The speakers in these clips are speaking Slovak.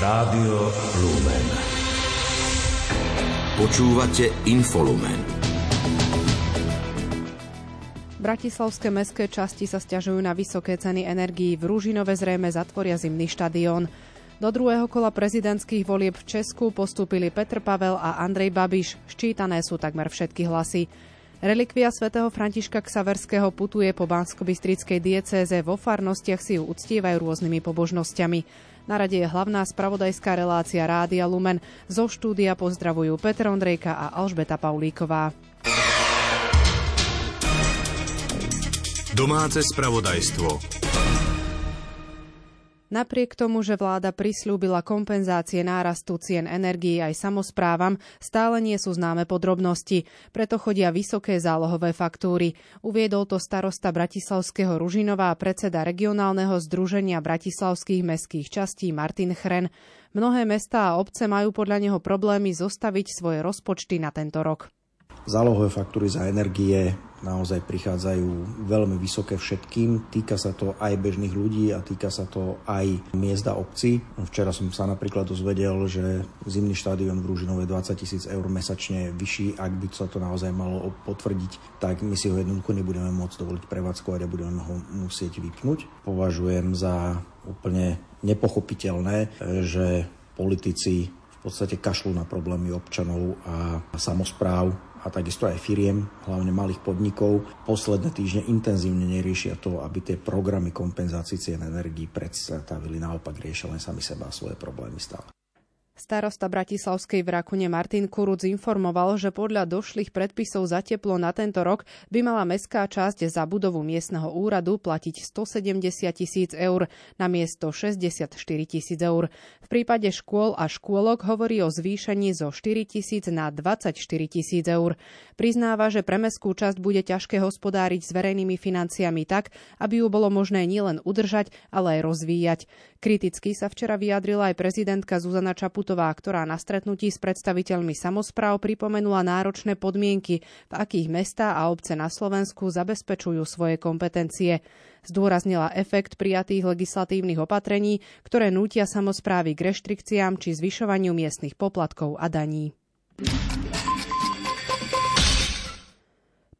Rádio Lumen. Počúvate Infolumen. Bratislavské mestské časti sa stiažujú na vysoké ceny energií. V Rúžinove zrejme zatvoria zimný štadión. Do druhého kola prezidentských volieb v Česku postúpili Petr Pavel a Andrej Babiš. Ščítané sú takmer všetky hlasy. Relikvia svätého Františka Ksaverského putuje po Bansko-Bystrickej diecéze. Vo farnostiach si ju uctievajú rôznymi pobožnosťami. Na rade je hlavná spravodajská relácia Rádia Lumen. Zo štúdia pozdravujú Petr Ondrejka a Alžbeta Paulíková. Domáce spravodajstvo. Napriek tomu, že vláda prislúbila kompenzácie nárastu cien energií aj samozprávam, stále nie sú známe podrobnosti. Preto chodia vysoké zálohové faktúry. Uviedol to starosta Bratislavského Ružinova a predseda regionálneho združenia bratislavských mestských častí Martin Chren. Mnohé mestá a obce majú podľa neho problémy zostaviť svoje rozpočty na tento rok. Zálohové faktúry za energie naozaj prichádzajú veľmi vysoké všetkým. Týka sa to aj bežných ľudí a týka sa to aj miesta obcí. Včera som sa napríklad dozvedel, že zimný štádion v Rúžinove 20 tisíc eur mesačne vyšší. Ak by sa to naozaj malo potvrdiť, tak my si ho jednoducho nebudeme môcť dovoliť prevádzkovať a budeme ho musieť vypnúť. Považujem za úplne nepochopiteľné, že politici v podstate kašľú na problémy občanov a samozpráv a takisto aj firiem, hlavne malých podnikov, posledné týždne intenzívne neriešia to, aby tie programy kompenzácií cien energií predstavili, naopak riešia len sami seba a svoje problémy stále. Starosta Bratislavskej v Rakune Martin Kuruc informoval, že podľa došlých predpisov za teplo na tento rok by mala mestská časť za budovu miestneho úradu platiť 170 tisíc eur na miesto 64 tisíc eur. V prípade škôl a škôlok hovorí o zvýšení zo 4 tisíc na 24 tisíc eur. Priznáva, že pre mestskú časť bude ťažké hospodáriť s verejnými financiami tak, aby ju bolo možné nielen udržať, ale aj rozvíjať. Kriticky sa včera vyjadrila aj prezidentka Zuzana Čaputová, ktorá na stretnutí s predstaviteľmi samozpráv pripomenula náročné podmienky, v akých mestá a obce na Slovensku zabezpečujú svoje kompetencie. Zdôraznila efekt prijatých legislatívnych opatrení, ktoré nútia samozprávy k reštrikciám či zvyšovaniu miestnych poplatkov a daní.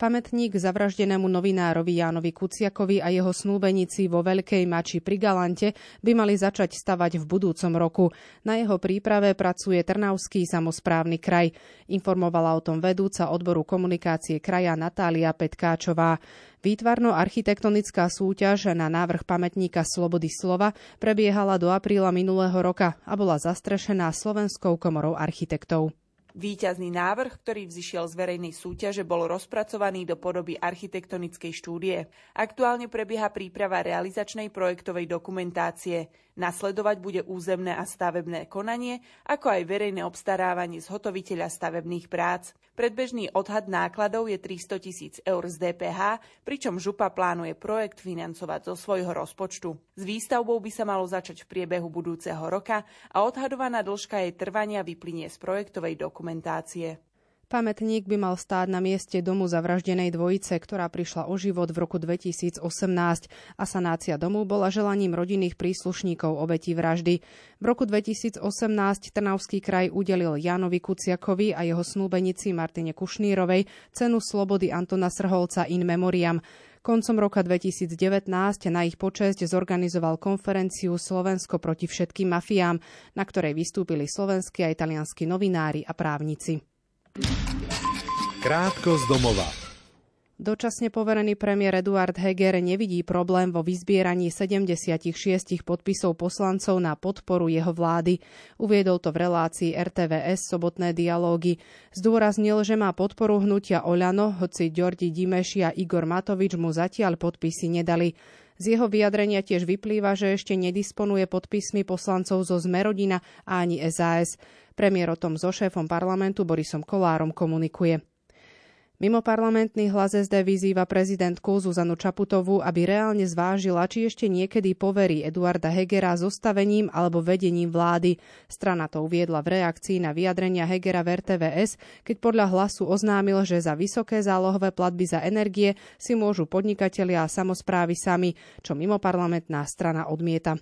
Pamätník zavraždenému novinárovi Jánovi Kuciakovi a jeho snúbenici vo Veľkej Mači pri Galante by mali začať stavať v budúcom roku. Na jeho príprave pracuje Trnavský samozprávny kraj. Informovala o tom vedúca odboru komunikácie kraja Natália Petkáčová. Výtvarno-architektonická súťaž na návrh pamätníka Slobody slova prebiehala do apríla minulého roka a bola zastrešená Slovenskou komorou architektov. Výťazný návrh, ktorý vzýšiel z verejnej súťaže, bol rozpracovaný do podoby architektonickej štúdie. Aktuálne prebieha príprava realizačnej projektovej dokumentácie. Nasledovať bude územné a stavebné konanie, ako aj verejné obstarávanie zhotoviteľa stavebných prác. Predbežný odhad nákladov je 300 tisíc eur z DPH, pričom župa plánuje projekt financovať zo svojho rozpočtu. S výstavbou by sa malo začať v priebehu budúceho roka a odhadovaná dĺžka jej trvania vyplynie z projektovej dokumentácie. Pamätník by mal stáť na mieste domu zavraždenej dvojice, ktorá prišla o život v roku 2018 a sanácia domu bola želaním rodinných príslušníkov obetí vraždy. V roku 2018 Trnavský kraj udelil Jánovi Kuciakovi a jeho snúbenici Martine Kušnírovej cenu slobody Antona Srholca in memoriam. Koncom roka 2019 na ich počesť zorganizoval konferenciu Slovensko proti všetkým mafiám, na ktorej vystúpili slovenskí a italianskí novinári a právnici. Krátko z domova. Dočasne poverený premiér Eduard Heger nevidí problém vo vyzbieraní 76 podpisov poslancov na podporu jeho vlády. Uviedol to v relácii RTVS sobotné dialógy. Zdôraznil, že má podporu hnutia Oľano, hoci Ďordi Dimeši a Igor Matovič mu zatiaľ podpisy nedali. Z jeho vyjadrenia tiež vyplýva, že ešte nedisponuje podpismi poslancov zo Zmerodina a ani SAS. Premiér o tom so šéfom parlamentu Borisom Kolárom komunikuje. Mimo parlamentný hlas SD vyzýva prezidentku Zuzanu Čaputovú, aby reálne zvážila, či ešte niekedy poverí Eduarda Hegera zostavením alebo vedením vlády. Strana to uviedla v reakcii na vyjadrenia Hegera v RTVS, keď podľa hlasu oznámil, že za vysoké zálohové platby za energie si môžu podnikatelia a samozprávy sami, čo mimo parlamentná strana odmieta.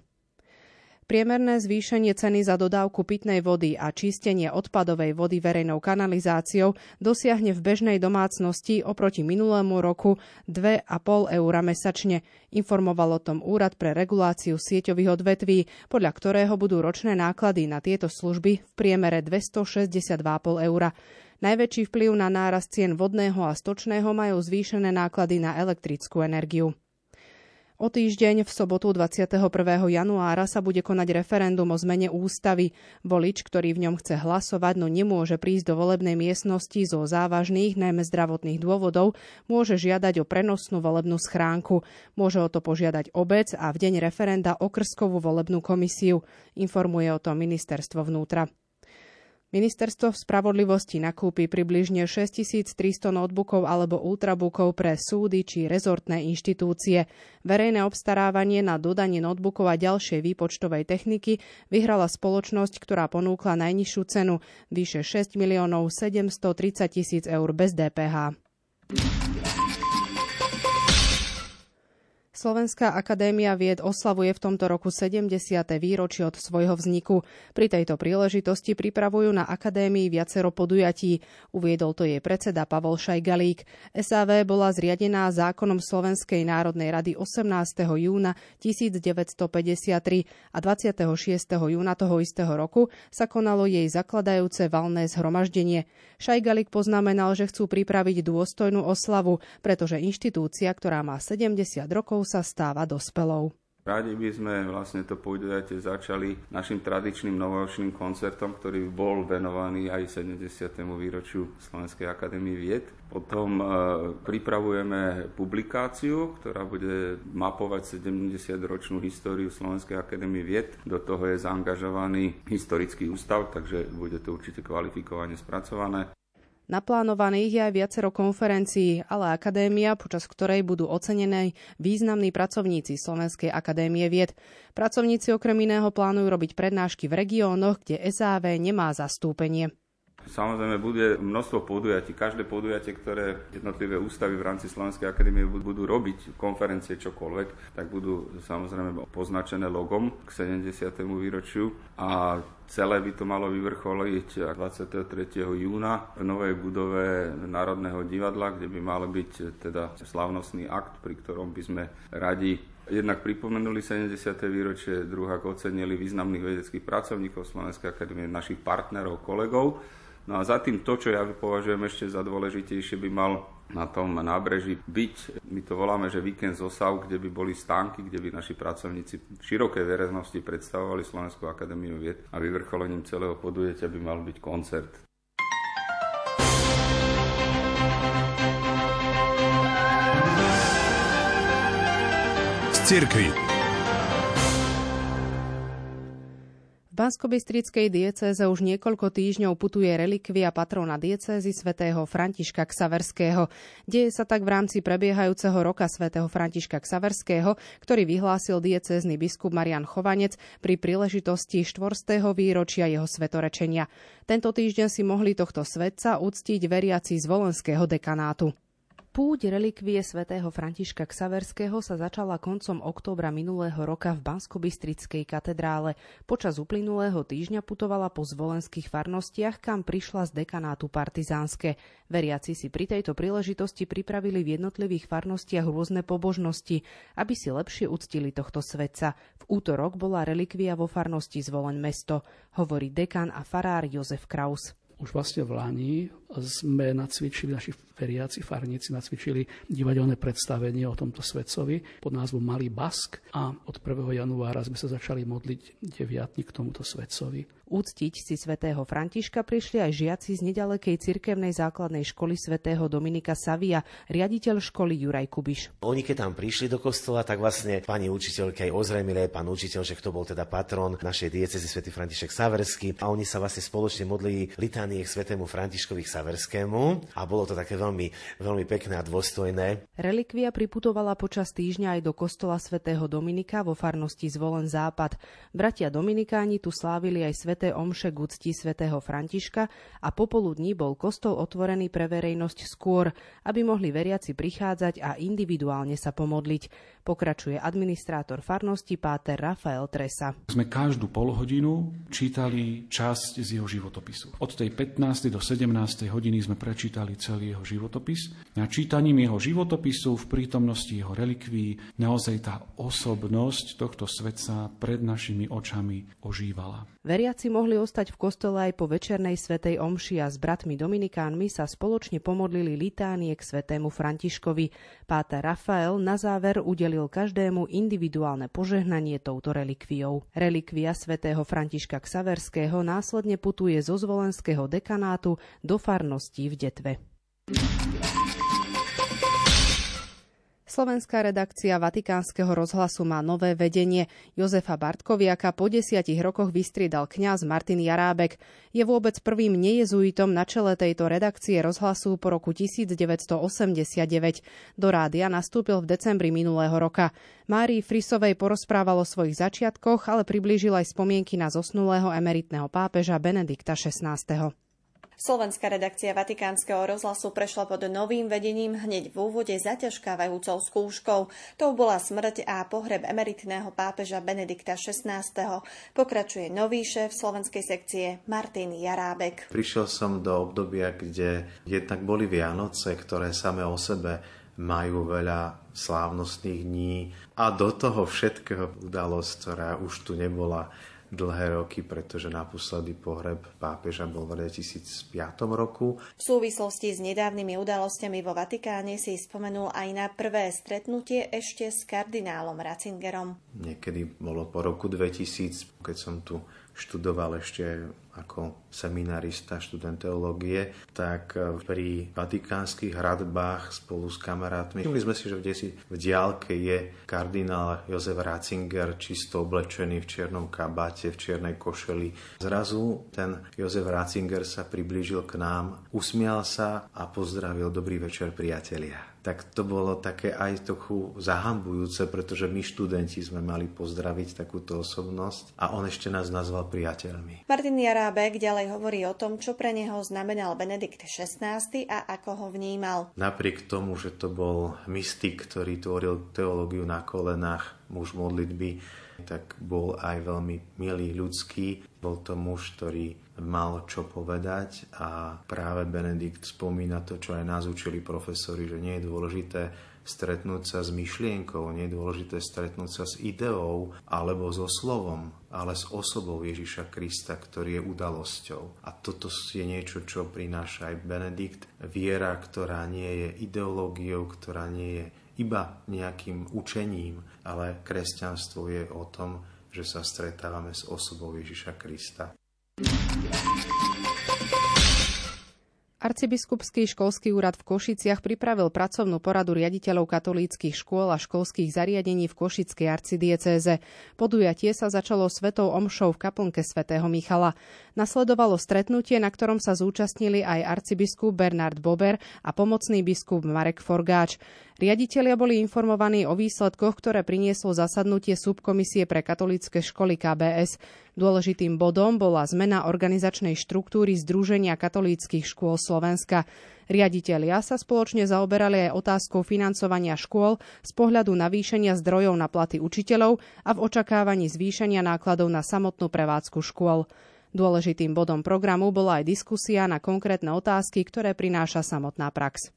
Priemerné zvýšenie ceny za dodávku pitnej vody a čistenie odpadovej vody verejnou kanalizáciou dosiahne v bežnej domácnosti oproti minulému roku 2,5 eur mesačne. Informoval o tom Úrad pre reguláciu sieťových odvetví, podľa ktorého budú ročné náklady na tieto služby v priemere 262,5 eur. Najväčší vplyv na nárast cien vodného a stočného majú zvýšené náklady na elektrickú energiu. O týždeň v sobotu 21. januára sa bude konať referendum o zmene ústavy. Volič, ktorý v ňom chce hlasovať, no nemôže prísť do volebnej miestnosti zo závažných, najmä zdravotných dôvodov, môže žiadať o prenosnú volebnú schránku. Môže o to požiadať obec a v deň referenda okrskovú volebnú komisiu. Informuje o tom ministerstvo vnútra. Ministerstvo spravodlivosti nakúpi približne 6300 notebookov alebo ultrabookov pre súdy či rezortné inštitúcie. Verejné obstarávanie na dodanie notebookov a ďalšej výpočtovej techniky vyhrala spoločnosť, ktorá ponúkla najnižšiu cenu, vyše 6 miliónov 730 tisíc eur bez DPH. Slovenská akadémia vied oslavuje v tomto roku 70. výročie od svojho vzniku. Pri tejto príležitosti pripravujú na akadémii viacero podujatí. Uviedol to jej predseda Pavol Šajgalík. SAV bola zriadená zákonom Slovenskej národnej rady 18. júna 1953 a 26. júna toho istého roku sa konalo jej zakladajúce valné zhromaždenie. Šajgalík poznamenal, že chcú pripraviť dôstojnú oslavu, pretože inštitúcia, ktorá má 70 rokov, sa stáva dospelou. Radi by sme vlastne to podujatie začali našim tradičným novoročným koncertom, ktorý bol venovaný aj 70. výročiu Slovenskej akadémie vied. Potom e, pripravujeme publikáciu, ktorá bude mapovať 70-ročnú históriu Slovenskej akadémie vied. Do toho je zaangažovaný historický ústav, takže bude to určite kvalifikovane spracované. Naplánovaných je aj viacero konferencií, ale akadémia, počas ktorej budú ocenené významní pracovníci Slovenskej akadémie vied. Pracovníci okrem iného plánujú robiť prednášky v regiónoch, kde SAV nemá zastúpenie. Samozrejme bude množstvo podujatí. Každé podujatie, ktoré jednotlivé ústavy v rámci Slovenskej akadémie budú robiť, konferencie, čokoľvek, tak budú samozrejme poznačené logom k 70. výročiu a celé by to malo vyvrcholiť 23. júna v novej budove Národného divadla, kde by mal byť teda slavnostný akt, pri ktorom by sme radi jednak pripomenuli 70. výročie, druhák ocenili významných vedeckých pracovníkov Slovenskej akadémie, našich partnerov, kolegov No a za tým to, čo ja považujem ešte za dôležitejšie, by mal na tom nábreží byť, my to voláme, že víkend z osav, kde by boli stánky, kde by naši pracovníci širokej verejnosti predstavovali Slovenskú akadémiu vied a vyvrcholením celého podujetia by mal byť koncert. Z. Banskobystrickej diecéze už niekoľko týždňov putuje relikvia patrona diecézy svätého Františka Ksaverského. Deje sa tak v rámci prebiehajúceho roka svätého Františka Ksaverského, ktorý vyhlásil diecézny biskup Marian Chovanec pri príležitosti 4. výročia jeho svetorečenia. Tento týždeň si mohli tohto svetca uctiť veriaci z volenského dekanátu. Púť relikvie svätého Františka Ksaverského sa začala koncom októbra minulého roka v Banskobystrickej katedrále. Počas uplynulého týždňa putovala po zvolenských farnostiach, kam prišla z dekanátu Partizánske. Veriaci si pri tejto príležitosti pripravili v jednotlivých farnostiach rôzne pobožnosti, aby si lepšie uctili tohto svetca. V útorok bola relikvia vo farnosti Zvoleň mesto, hovorí dekan a farár Jozef Kraus. Už vlastne v Lani sme nacvičili, naši veriaci farníci nacvičili divadelné predstavenie o tomto svetcovi pod názvom Malý Bask a od 1. januára sme sa začali modliť deviatni k tomuto svetcovi. Úctiť si svätého Františka prišli aj žiaci z nedalekej cirkevnej základnej školy svätého Dominika Savia, riaditeľ školy Juraj Kubiš. Oni keď tam prišli do kostola, tak vlastne pani učiteľke aj ozrejmili pán učiteľ, že kto bol teda patron našej diecezy svätý František Saversky a oni sa vlastne spoločne modlili litanie k svetému Františkovi Saverskému a bolo to také veľmi, veľmi pekné a dôstojné. Relikvia priputovala počas týždňa aj do kostola svätého Dominika vo farnosti Zvolen Západ. Bratia Dominikáni tu slávili aj sveté omše k úcti svätého Františka a popoludní bol kostol otvorený pre verejnosť skôr, aby mohli veriaci prichádzať a individuálne sa pomodliť. Pokračuje administrátor farnosti Páter Rafael Tresa. Sme každú polhodinu čítali časť z jeho životopisu. Od tej 15. do 17. hodiny sme prečítali celý jeho životopis. Na čítaním jeho životopisu v prítomnosti jeho relikví naozaj tá osobnosť tohto svetca pred našimi očami ožívala. Veriaci mohli ostať v kostole aj po večernej svetej omši a s bratmi Dominikánmi sa spoločne pomodlili litánie k svetému Františkovi. Páter Rafael na záver udelil každému individuálne požehnanie touto relikviou. Relikvia svätého Františka Ksaverského následne putuje zo zvolenského dekanátu do farnosti v Detve. Slovenská redakcia Vatikánskeho rozhlasu má nové vedenie. Jozefa Bartkoviaka po desiatich rokoch vystriedal kňaz Martin Jarábek. Je vôbec prvým nejezuitom na čele tejto redakcie rozhlasu po roku 1989. Do rádia nastúpil v decembri minulého roka. Márii Frisovej porozprával o svojich začiatkoch, ale priblížil aj spomienky na zosnulého emeritného pápeža Benedikta XVI. Slovenská redakcia Vatikánskeho rozhlasu prešla pod novým vedením hneď v úvode zaťažkávajúcou skúškou. To bola smrť a pohreb emeritného pápeža Benedikta XVI. Pokračuje nový šéf slovenskej sekcie Martin Jarábek. Prišiel som do obdobia, kde jednak boli Vianoce, ktoré same o sebe majú veľa slávnostných dní a do toho všetkého udalosť, ktorá už tu nebola dlhé roky, pretože naposledy pohreb pápeža bol v 2005 roku. V súvislosti s nedávnymi udalosťami vo Vatikáne si spomenul aj na prvé stretnutie ešte s kardinálom Ratzingerom. Niekedy bolo po roku 2000, keď som tu študoval ešte ako seminarista, študent teológie, tak pri vatikánskych hradbách spolu s kamarátmi. Všimli sme si, že kde si v diálke je kardinál Jozef Ratzinger čisto oblečený v čiernom kabáte, v čiernej košeli. Zrazu ten Jozef Ratzinger sa priblížil k nám, usmial sa a pozdravil dobrý večer priatelia tak to bolo také aj trochu zahambujúce, pretože my študenti sme mali pozdraviť takúto osobnosť a on ešte nás nazval priateľmi. Martin Jarábek ďalej hovorí o tom, čo pre neho znamenal Benedikt XVI a ako ho vnímal. Napriek tomu, že to bol mystik, ktorý tvoril teológiu na kolenách, muž modlitby, tak bol aj veľmi milý ľudský. Bol to muž, ktorý mal čo povedať a práve Benedikt spomína to, čo aj nás učili profesori, že nie je dôležité stretnúť sa s myšlienkou, nie je dôležité stretnúť sa s ideou alebo so slovom, ale s osobou Ježiša Krista, ktorý je udalosťou. A toto je niečo, čo prináša aj Benedikt. Viera, ktorá nie je ideológiou, ktorá nie je iba nejakým učením, ale kresťanstvo je o tom, že sa stretávame s osobou Ježiša Krista. Arcibiskupský školský úrad v Košiciach pripravil pracovnú poradu riaditeľov katolíckých škôl a školských zariadení v Košickej arcidiecéze. Podujatie sa začalo svetou omšou v kaplnke svätého Michala. Nasledovalo stretnutie, na ktorom sa zúčastnili aj arcibiskup Bernard Bober a pomocný biskup Marek Forgáč. Riaditelia boli informovaní o výsledkoch, ktoré prinieslo zasadnutie subkomisie pre katolícke školy KBS. Dôležitým bodom bola zmena organizačnej štruktúry Združenia katolíckých škôl Slovenska. Riaditelia sa spoločne zaoberali aj otázkou financovania škôl z pohľadu navýšenia zdrojov na platy učiteľov a v očakávaní zvýšenia nákladov na samotnú prevádzku škôl. Dôležitým bodom programu bola aj diskusia na konkrétne otázky, ktoré prináša samotná prax.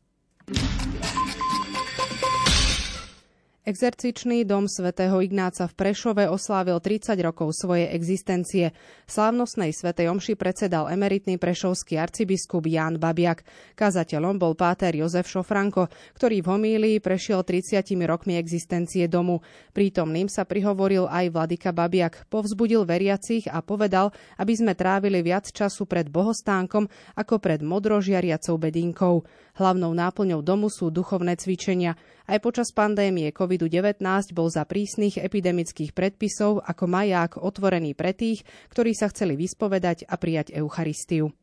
Exercičný dom svätého Ignáca v Prešove oslávil 30 rokov svojej existencie. Slávnostnej svätej omši predsedal emeritný prešovský arcibiskup Ján Babiak. Kazateľom bol páter Jozef Šofranko, ktorý v homílii prešiel 30 rokmi existencie domu. Prítomným sa prihovoril aj vladyka Babiak. Povzbudil veriacich a povedal, aby sme trávili viac času pred bohostánkom ako pred modrožiariacou bedinkou. Hlavnou náplňou domu sú duchovné cvičenia. Aj počas pandémie COVID-19 bol za prísnych epidemických predpisov ako maják otvorený pre tých, ktorí sa chceli vyspovedať a prijať Eucharistiu.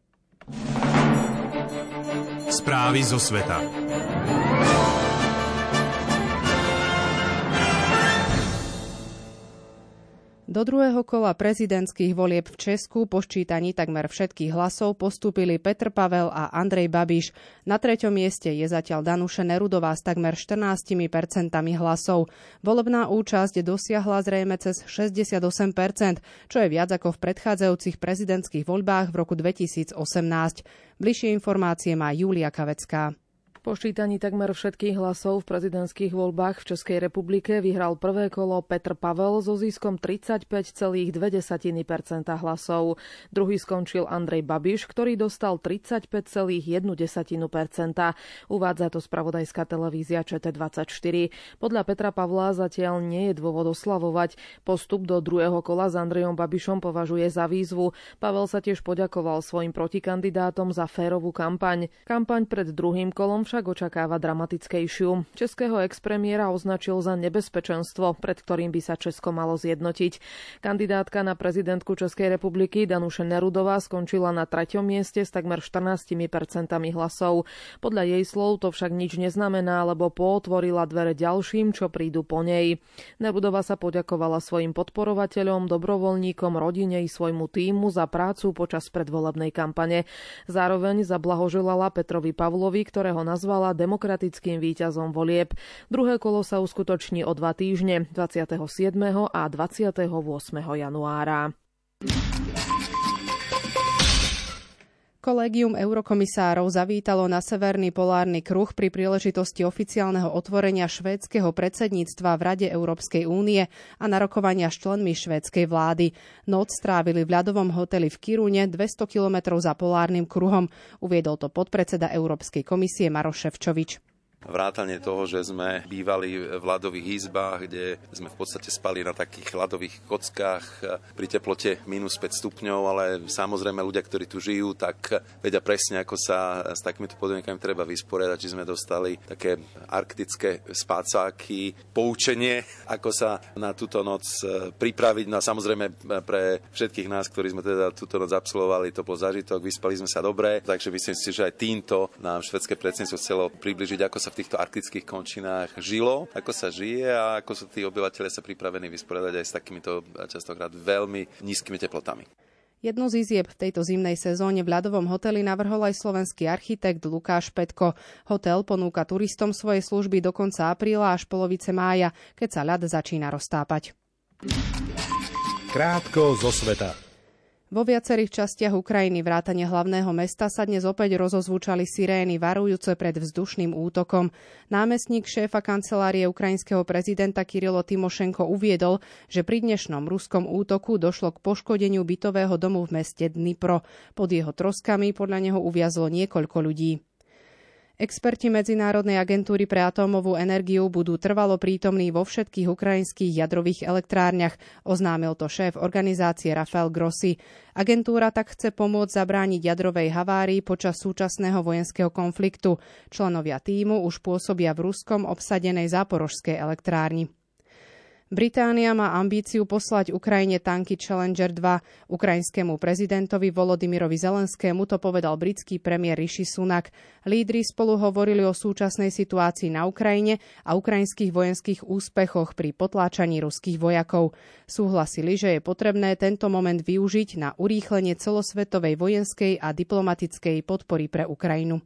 Správy zo sveta. Do druhého kola prezidentských volieb v Česku po ščítaní takmer všetkých hlasov postúpili Petr Pavel a Andrej Babiš. Na treťom mieste je zatiaľ Danuše Nerudová s takmer 14 percentami hlasov. Volebná účasť dosiahla zrejme cez 68% čo je viac ako v predchádzajúcich prezidentských voľbách v roku 2018. Bližšie informácie má Julia Kavecká. Po ščítaní takmer všetkých hlasov v prezidentských voľbách v Českej republike vyhral prvé kolo Petr Pavel so ziskom 35,2% hlasov. Druhý skončil Andrej Babiš, ktorý dostal 35,1%. Uvádza to spravodajská televízia ČT24. Podľa Petra Pavla zatiaľ nie je dôvod oslavovať. Postup do druhého kola s Andrejom Babišom považuje za výzvu. Pavel sa tiež poďakoval svojim protikandidátom za férovú kampaň. Kampaň pred druhým kolom však očakáva dramatickejšiu. Českého expremiéra označil za nebezpečenstvo, pred ktorým by sa Česko malo zjednotiť. Kandidátka na prezidentku Českej republiky Danuše Nerudová skončila na treťom mieste s takmer 14 percentami hlasov. Podľa jej slov to však nič neznamená, lebo pootvorila dvere ďalším, čo prídu po nej. Nerudová sa poďakovala svojim podporovateľom, dobrovoľníkom, rodine i svojmu týmu za prácu počas predvolebnej kampane. Zároveň zablahoželala Petrovi Pavlovi, ktorého nazvala nazvala demokratickým víťazom volieb. Druhé kolo sa uskutoční o dva týždne, 27. a 28. januára. Kolégium eurokomisárov zavítalo na Severný polárny kruh pri príležitosti oficiálneho otvorenia švédskeho predsedníctva v Rade Európskej únie a narokovania s členmi švédskej vlády. Noc strávili v ľadovom hoteli v Kirune 200 kilometrov za polárnym kruhom, uviedol to podpredseda Európskej komisie Maroš Ševčovič. Vrátanie toho, že sme bývali v ľadových izbách, kde sme v podstate spali na takých ľadových kockách pri teplote minus 5 stupňov, ale samozrejme ľudia, ktorí tu žijú, tak vedia presne, ako sa s takýmito podmienkami treba vysporiadať, či sme dostali také arktické spácáky, poučenie, ako sa na túto noc e, pripraviť. No a samozrejme pre všetkých nás, ktorí sme teda túto noc absolvovali, to bol zažitok, vyspali sme sa dobre, takže myslím si, že aj týmto nám švedské predsedníctvo chcelo približiť, ako sa sa v týchto arktických končinách žilo, ako sa žije a ako sú tí obyvateľe sa pripravení vysporiadať aj s takýmito častokrát veľmi nízkymi teplotami. Jednu z izieb v tejto zimnej sezóne v ľadovom hoteli navrhol aj slovenský architekt Lukáš Petko. Hotel ponúka turistom svoje služby do konca apríla až polovice mája, keď sa ľad začína roztápať. Krátko zo sveta. Vo viacerých častiach Ukrajiny vrátane hlavného mesta sa dnes opäť rozozvučali sirény varujúce pred vzdušným útokom. Námestník šéfa kancelárie ukrajinského prezidenta Kirilo Timošenko uviedol, že pri dnešnom ruskom útoku došlo k poškodeniu bytového domu v meste Dnipro. Pod jeho troskami podľa neho uviazlo niekoľko ľudí. Experti Medzinárodnej agentúry pre atómovú energiu budú trvalo prítomní vo všetkých ukrajinských jadrových elektrárniach, oznámil to šéf organizácie Rafael Grossi. Agentúra tak chce pomôcť zabrániť jadrovej havárii počas súčasného vojenského konfliktu. Členovia týmu už pôsobia v ruskom obsadenej záporožskej elektrárni. Británia má ambíciu poslať Ukrajine tanky Challenger 2. Ukrajinskému prezidentovi Volodymyrovi Zelenskému to povedal britský premiér Rishi Sunak. Lídry spolu hovorili o súčasnej situácii na Ukrajine a ukrajinských vojenských úspechoch pri potláčaní ruských vojakov. Súhlasili, že je potrebné tento moment využiť na urýchlenie celosvetovej vojenskej a diplomatickej podpory pre Ukrajinu.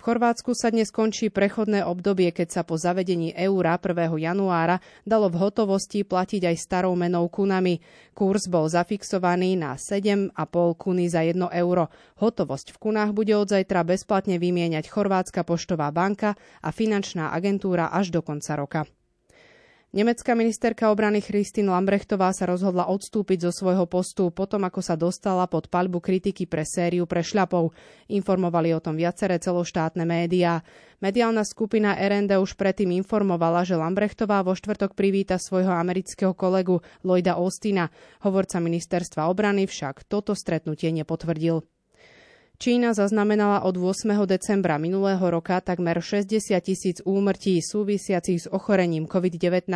V Chorvátsku sa dnes končí prechodné obdobie, keď sa po zavedení eura 1. januára dalo v hotovosti platiť aj starou menou kunami. Kurs bol zafixovaný na 7,5 kuny za 1 euro. Hotovosť v kunách bude od zajtra bezplatne vymieňať Chorvátska poštová banka a finančná agentúra až do konca roka. Nemecká ministerka obrany Christine Lambrechtová sa rozhodla odstúpiť zo svojho postu potom, ako sa dostala pod paľbu kritiky pre sériu prešľapov. Informovali o tom viaceré celoštátne médiá. Mediálna skupina RND už predtým informovala, že Lambrechtová vo štvrtok privíta svojho amerického kolegu Lloyda Austina. Hovorca ministerstva obrany však toto stretnutie nepotvrdil. Čína zaznamenala od 8. decembra minulého roka takmer 60 tisíc úmrtí súvisiacich s ochorením COVID-19,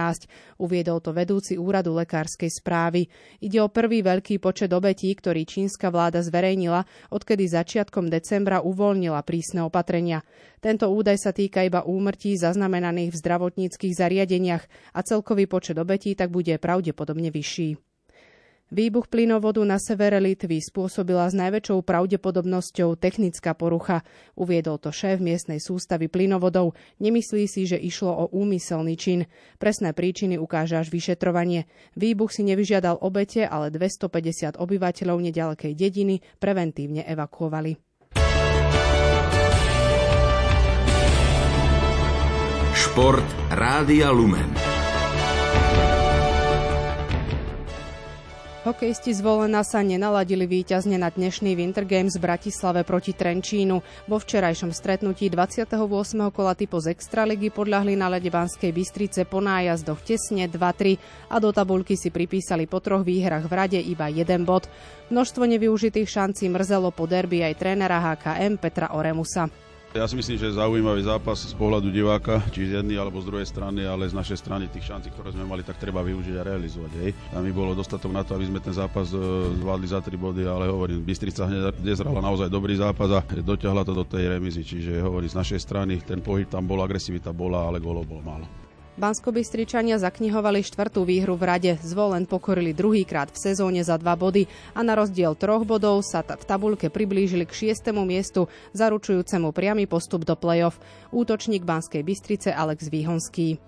uviedol to vedúci úradu lekárskej správy. Ide o prvý veľký počet obetí, ktorý čínska vláda zverejnila, odkedy začiatkom decembra uvoľnila prísne opatrenia. Tento údaj sa týka iba úmrtí zaznamenaných v zdravotníckých zariadeniach a celkový počet obetí tak bude pravdepodobne vyšší. Výbuch plynovodu na severe Litvy spôsobila s najväčšou pravdepodobnosťou technická porucha. Uviedol to šéf miestnej sústavy plynovodov. Nemyslí si, že išlo o úmyselný čin. Presné príčiny ukáže až vyšetrovanie. Výbuch si nevyžiadal obete, ale 250 obyvateľov nedalekej dediny preventívne evakuovali. Šport Rádia Lumen. Hokejisti z Volena sa nenaladili víťazne na dnešný Winter Games v Bratislave proti Trenčínu. Vo včerajšom stretnutí 28. kola typu z Extraligy podľahli na lede Banskej Bystrice po nájazdoch tesne 2-3 a do tabulky si pripísali po troch výhrach v rade iba jeden bod. Množstvo nevyužitých šancí mrzelo po derby aj trénera HKM Petra Oremusa. Ja si myslím, že zaujímavý zápas z pohľadu diváka, či z jednej alebo z druhej strany, ale z našej strany tých šancí, ktoré sme mali, tak treba využiť a realizovať. Hej. A mi bolo dostatok na to, aby sme ten zápas e, zvládli za 3 body, ale hovorím, Bystrica hneď nezrala naozaj dobrý zápas a dotiahla to do tej remizy. Čiže hovorím, z našej strany ten pohyb tam bol, agresivita bola, ale gólov bolo málo. Banskobystričania zaknihovali štvrtú výhru v rade. Zvolen pokorili druhýkrát v sezóne za dva body a na rozdiel troch bodov sa v tabulke priblížili k šiestemu miestu, zaručujúcemu priamy postup do play-off. Útočník Banskej Bystrice Alex Výhonský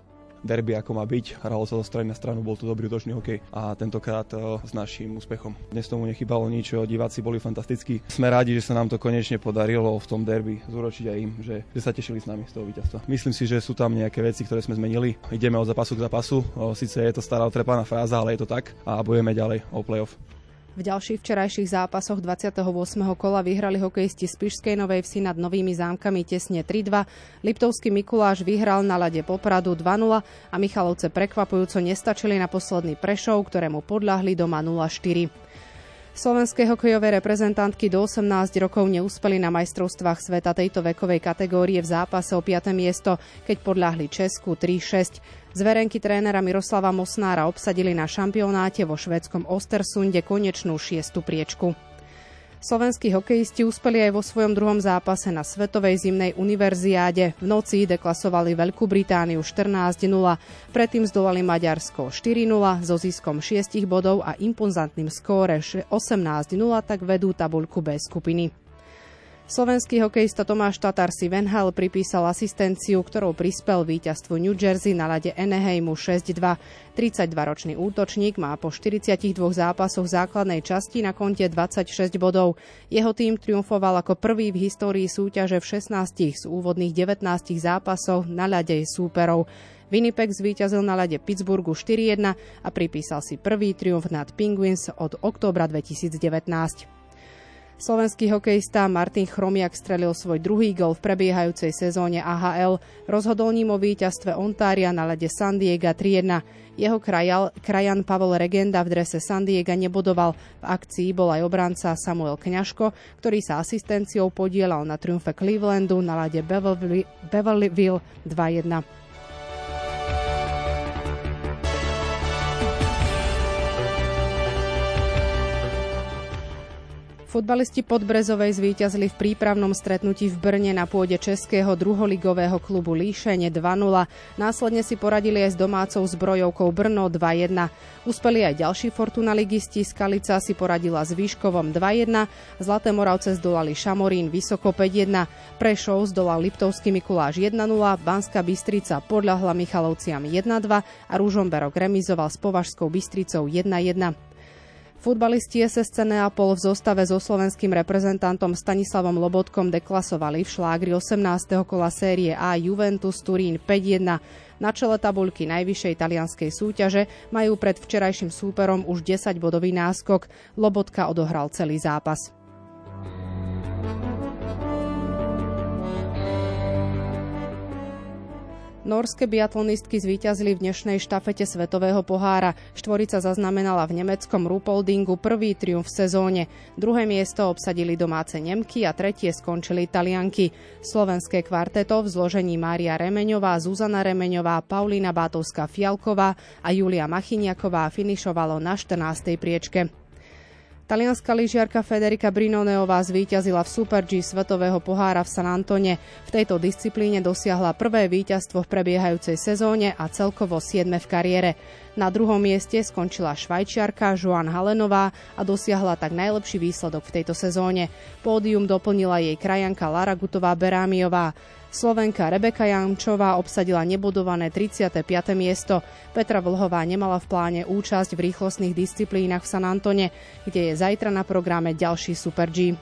derby ako má byť. Hralo sa zo strany na stranu, bol to dobrý útočný hokej a tentokrát uh, s naším úspechom. Dnes tomu nechybalo nič, diváci boli fantastickí. Sme rádi, že sa nám to konečne podarilo v tom derby zúročiť aj im, že, že sa tešili s nami z toho víťazstva. Myslím si, že sú tam nejaké veci, ktoré sme zmenili. Ideme od zápasu k zápasu. Sice je to stará otrepaná fráza, ale je to tak a budeme ďalej o playoff. V ďalších včerajších zápasoch 28. kola vyhrali hokejisti z Pišskej Novej Vsi nad Novými zámkami tesne 3-2. Liptovský Mikuláš vyhral na lade Popradu 2-0 a Michalovce prekvapujúco nestačili na posledný Prešov, ktorému podľahli doma 0-4. Slovenské hokejové reprezentantky do 18 rokov neúspeli na majstrovstvách sveta tejto vekovej kategórie v zápase o 5. miesto, keď podľahli Česku 3-6. Zverenky trénera Miroslava Mosnára obsadili na šampionáte vo švedskom Ostersunde konečnú šiestu priečku. Slovenskí hokejisti uspeli aj vo svojom druhom zápase na Svetovej zimnej univerziáde. V noci deklasovali Veľkú Britániu 14-0, predtým zdolali Maďarsko 4-0 so ziskom 6 bodov a impozantným skóre 18-0 tak vedú tabuľku B skupiny. Slovenský hokejista Tomáš Tatar si Venhal pripísal asistenciu, ktorou prispel víťazstvu New Jersey na lade Anaheimu 6-2. 32-ročný útočník má po 42 zápasoch základnej časti na konte 26 bodov. Jeho tým triumfoval ako prvý v histórii súťaže v 16 z úvodných 19 zápasov na ľade súperov. Winnipeg zvíťazil na lade Pittsburghu 4-1 a pripísal si prvý triumf nad Penguins od októbra 2019. Slovenský hokejista Martin Chromiak strelil svoj druhý gol v prebiehajúcej sezóne AHL. Rozhodol ním o víťazstve Ontária na lede San Diego 3-1. Jeho krajal, krajan Pavel Regenda v drese San Diego nebodoval. V akcii bol aj obranca Samuel Kňažko, ktorý sa asistenciou podielal na triumfe Clevelandu na lade Beverlyville 2-1. Futbalisti Podbrezovej zvíťazili v prípravnom stretnutí v Brne na pôde českého druholigového klubu Líšene 2-0. Následne si poradili aj s domácou zbrojovkou Brno 2-1. Uspeli aj ďalší Fortuna ligisti. Skalica si poradila s Výškovom 2-1. Zlaté Moravce zdolali Šamorín vysoko 5-1. Prešov zdolal Liptovský Mikuláš 1-0. Banská Bystrica podľahla Michalovciam 1-2 a Ružomberok remizoval s Považskou Bystricou 1-1. Futbalisti SSC Neapol v zostave so slovenským reprezentantom Stanislavom Lobotkom deklasovali v šlágri 18. kola série A Juventus Turín 5-1. Na čele tabuľky najvyššej talianskej súťaže majú pred včerajším súperom už 10-bodový náskok. Lobotka odohral celý zápas. Norské biatlonistky zvíťazili v dnešnej štafete Svetového pohára. Štvorica zaznamenala v nemeckom Rupoldingu prvý triumf v sezóne. Druhé miesto obsadili domáce Nemky a tretie skončili Talianky. Slovenské kvarteto v zložení Mária Remeňová, Zuzana Remeňová, Paulína Bátovská Fialková a Julia Machiniaková finišovalo na 14. priečke. Talianská lyžiarka Federica Brinoneová zvíťazila v Super G svetového pohára v San Antone. V tejto disciplíne dosiahla prvé víťazstvo v prebiehajúcej sezóne a celkovo 7 v kariére. Na druhom mieste skončila švajčiarka Joan Halenová a dosiahla tak najlepší výsledok v tejto sezóne. Pódium doplnila jej krajanka Lara Gutová Berámiová. Slovenka Rebeka Jančová obsadila nebodované 35. miesto. Petra Vlhová nemala v pláne účasť v rýchlostných disciplínach v San Antone, kde je zajtra na programe ďalší Super G.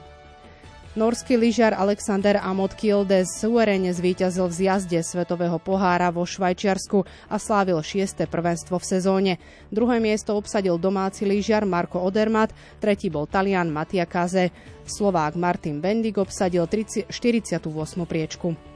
Norský lyžiar Alexander Amot Kildes suverene zvíťazil v zjazde Svetového pohára vo Švajčiarsku a slávil šieste prvenstvo v sezóne. Druhé miesto obsadil domáci lyžiar Marko Odermat, tretí bol Talian Matia Kaze. Slovák Martin Bendig obsadil 48. priečku.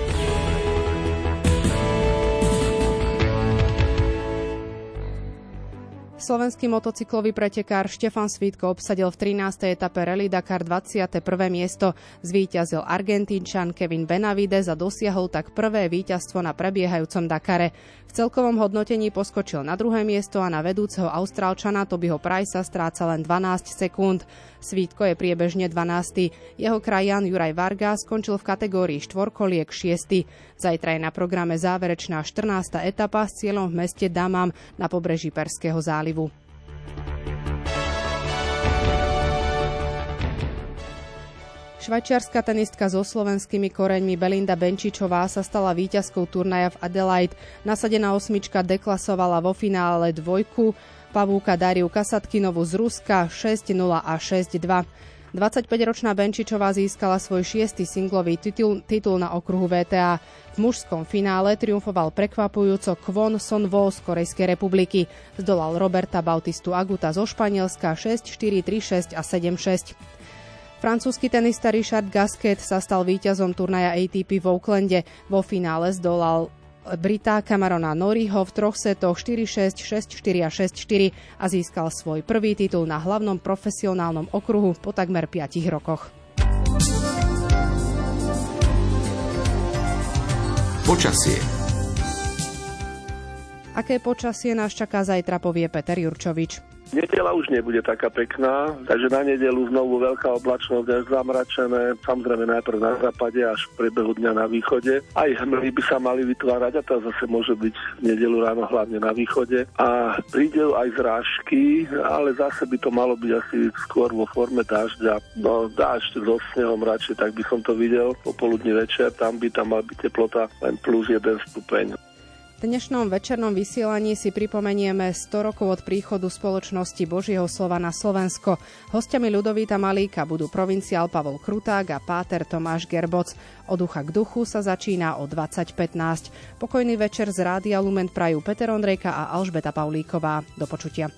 Slovenský motocyklový pretekár Štefan Svítko obsadil v 13. etape Rally Dakar 21. miesto. Zvíťazil Argentínčan Kevin Benavides a dosiahol tak prvé víťazstvo na prebiehajúcom Dakare. V celkovom hodnotení poskočil na druhé miesto a na vedúceho Austrálčana Tobyho Pricea stráca len 12 sekúnd. Svítko je priebežne 12. Jeho krajan Juraj Varga skončil v kategórii štvorkoliek 6. Zajtra je na programe záverečná 14. etapa s cieľom v meste Damam na pobreží Perského zálivu. Švajčiarska tenistka so slovenskými koreňmi Belinda Benčičová sa stala víťazkou turnaja v Adelaide. Nasadená osmička deklasovala vo finále dvojku Pavúka Dariu Kasatkinovu z Ruska 6-0 a 6-2. 25-ročná Benčičová získala svoj šiestý singlový titul, titul na okruhu VTA. V mužskom finále triumfoval prekvapujúco Kwon Son Vo z Korejskej republiky. Zdolal Roberta Bautistu Aguta zo Španielska 6-4, 3-6 a 7-6. Francúzsky tenista Richard Gasquet sa stal víťazom turnaja ATP v Oaklande. Vo finále zdolal Brita Camerona Noriho v troch setoch 4-6, 6-4 a 6-4 a získal svoj prvý titul na hlavnom profesionálnom okruhu po takmer 5 rokoch. Počasie Aké počasie nás čaká zajtra, povie Peter Jurčovič. Nedela už nebude taká pekná, takže na nedelu znovu veľká oblačnosť až zamračené, samozrejme najprv na západe až v priebehu dňa na východe. Aj hmly by sa mali vytvárať a to zase môže byť v nedelu ráno hlavne na východe. A príde aj zrážky, ale zase by to malo byť asi skôr vo forme dažďa. No dážď so snehom radšej, tak by som to videl popoludní večer, tam by tam mal byť teplota len plus jeden stupeň. Dnešnom večernom vysielaní si pripomenieme 100 rokov od príchodu spoločnosti Božieho slova na Slovensko. Hostiami Ľudovíta Malíka budú provinciál Pavol Kruták a páter Tomáš Gerboc. Od ducha k duchu sa začína o 20.15. Pokojný večer z Rádia Lumen prajú Peter Ondrejka a Alžbeta Paulíková. Do počutia.